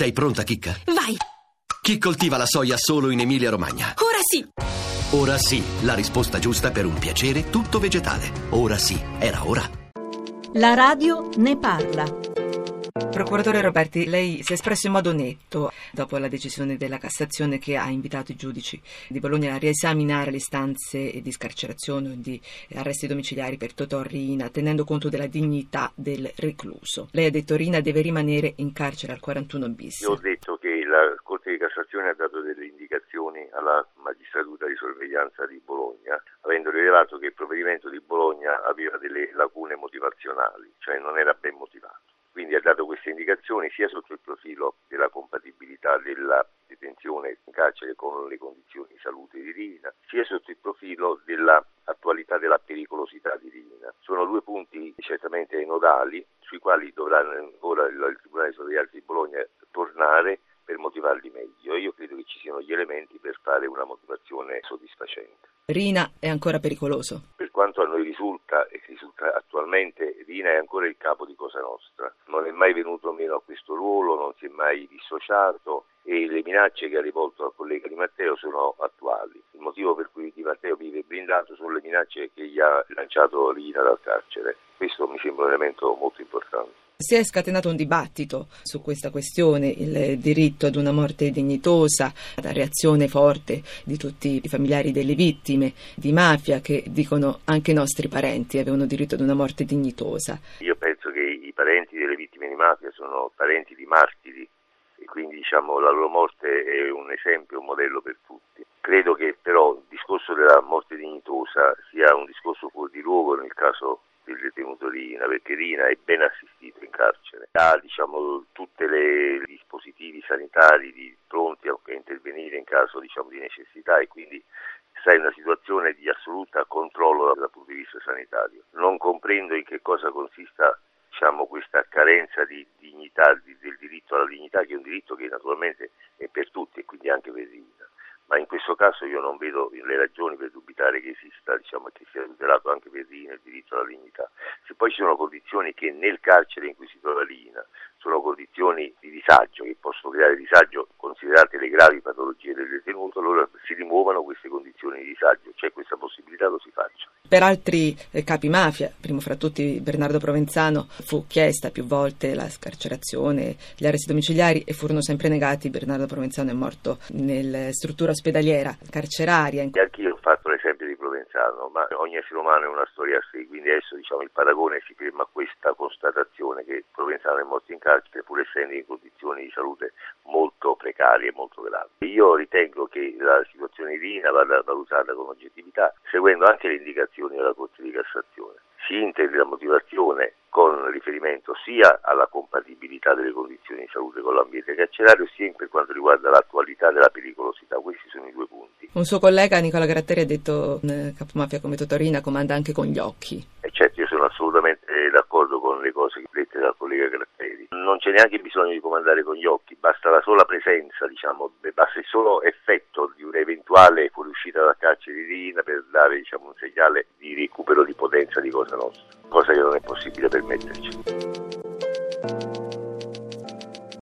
Sei pronta, Chicca? Vai! Chi coltiva la soia solo in Emilia-Romagna? Ora sì! Ora sì, la risposta giusta per un piacere tutto vegetale. Ora sì, era ora. La radio ne parla. Procuratore Roberti, lei si è espresso in modo netto dopo la decisione della Cassazione che ha invitato i giudici di Bologna a riesaminare le istanze di scarcerazione o di arresti domiciliari per Totò Rina, tenendo conto della dignità del recluso. Lei ha detto Rina deve rimanere in carcere al 41 bis. Io ho detto che la Corte di Cassazione ha dato delle indicazioni alla magistratura di sorveglianza di Bologna, avendo rilevato che il provvedimento di Bologna aveva delle lacune motivazionali, cioè non era ben motivato. Quindi ha dato queste indicazioni sia sotto il profilo della compatibilità della detenzione in carcere con le condizioni di salute di Rina, sia sotto il profilo dell'attualità della pericolosità di Rina. Sono due punti certamente nodali sui quali dovrà ancora il Tribunale di Sorveglianza di Bologna tornare per motivarli meglio. Io credo che ci siano gli elementi per fare una motivazione soddisfacente. Rina è ancora pericoloso? Quanto a noi risulta, e risulta attualmente, Rina è ancora il capo di Cosa Nostra. Non è mai venuto meno a questo ruolo, non si è mai dissociato e le minacce che ha rivolto al collega Di Matteo sono attuali. Il motivo per cui Di Matteo vive blindato sono le minacce che gli ha lanciato Rina dal carcere. Questo mi sembra un elemento molto importante. Si è scatenato un dibattito su questa questione, il diritto ad una morte dignitosa, la reazione forte di tutti i familiari delle vittime di mafia che dicono anche i nostri parenti avevano diritto ad una morte dignitosa. Io penso che i parenti delle vittime di mafia sono parenti di martiri e quindi diciamo, la loro morte è un esempio, un modello per tutti. Credo che però il discorso della morte dignitosa sia un discorso fuori di luogo nel caso del detenuto Rina, perché Rina è ben assistito carcere, ha diciamo, tutti i dispositivi sanitari di, pronti a intervenire in caso diciamo, di necessità e quindi sta in una situazione di assoluta controllo dal punto di vista sanitario. Non comprendo in che cosa consista diciamo, questa carenza di dignità, di, del diritto alla dignità, che è un diritto che naturalmente è per tutti e quindi anche per questo caso io non vedo le ragioni per dubitare che esista diciamo, che sia tutelato anche per Rina il diritto alla dignità. Se poi ci sono condizioni che nel carcere in cui si trova Rina sono condizioni di disagio che possono creare disagio considerate le gravi patologie del detenuto, allora si rimuovano queste condizioni di disagio, c'è questa possibilità lo si faccia. Per altri eh, capi mafia, primo fra tutti Bernardo Provenzano, fu chiesta più volte la scarcerazione, gli arresti domiciliari e furono sempre negati. Bernardo Provenzano è morto nella struttura ospedaliera carceraria. Anch'io ho fatto l'esempio di Provenzano, ma ogni essere umano è una storia a sé, quindi adesso diciamo, il paragone si ferma a questa constatazione che Provenzano è morto in carcere pur essendo in condizioni di salute molto precarie e molto gravi. Io ritengo che la situazione di Rina vada valutata con oggettività, seguendo anche le indicazioni della Corte di Cassazione. Si integri la motivazione con riferimento sia alla compatibilità delle condizioni di salute con l'ambiente carcerario, sia per quanto riguarda l'attualità della pericolosità. Questi sono i due punti. Un suo collega, Nicola Gratteri, ha detto che capomafia come Totorina comanda anche con gli occhi. E certo, io sono assolutamente d'accordo con le cose dette dal collega Gratteri. Non c'è neanche bisogno di comandare con gli occhi, basta la sola presenza, diciamo, basta il solo effetto di un'eventuale fuoriuscita dal carcere di Rina per dare diciamo, un segnale di recupero di potenza di Cosa Nostra, cosa che non è possibile permetterci.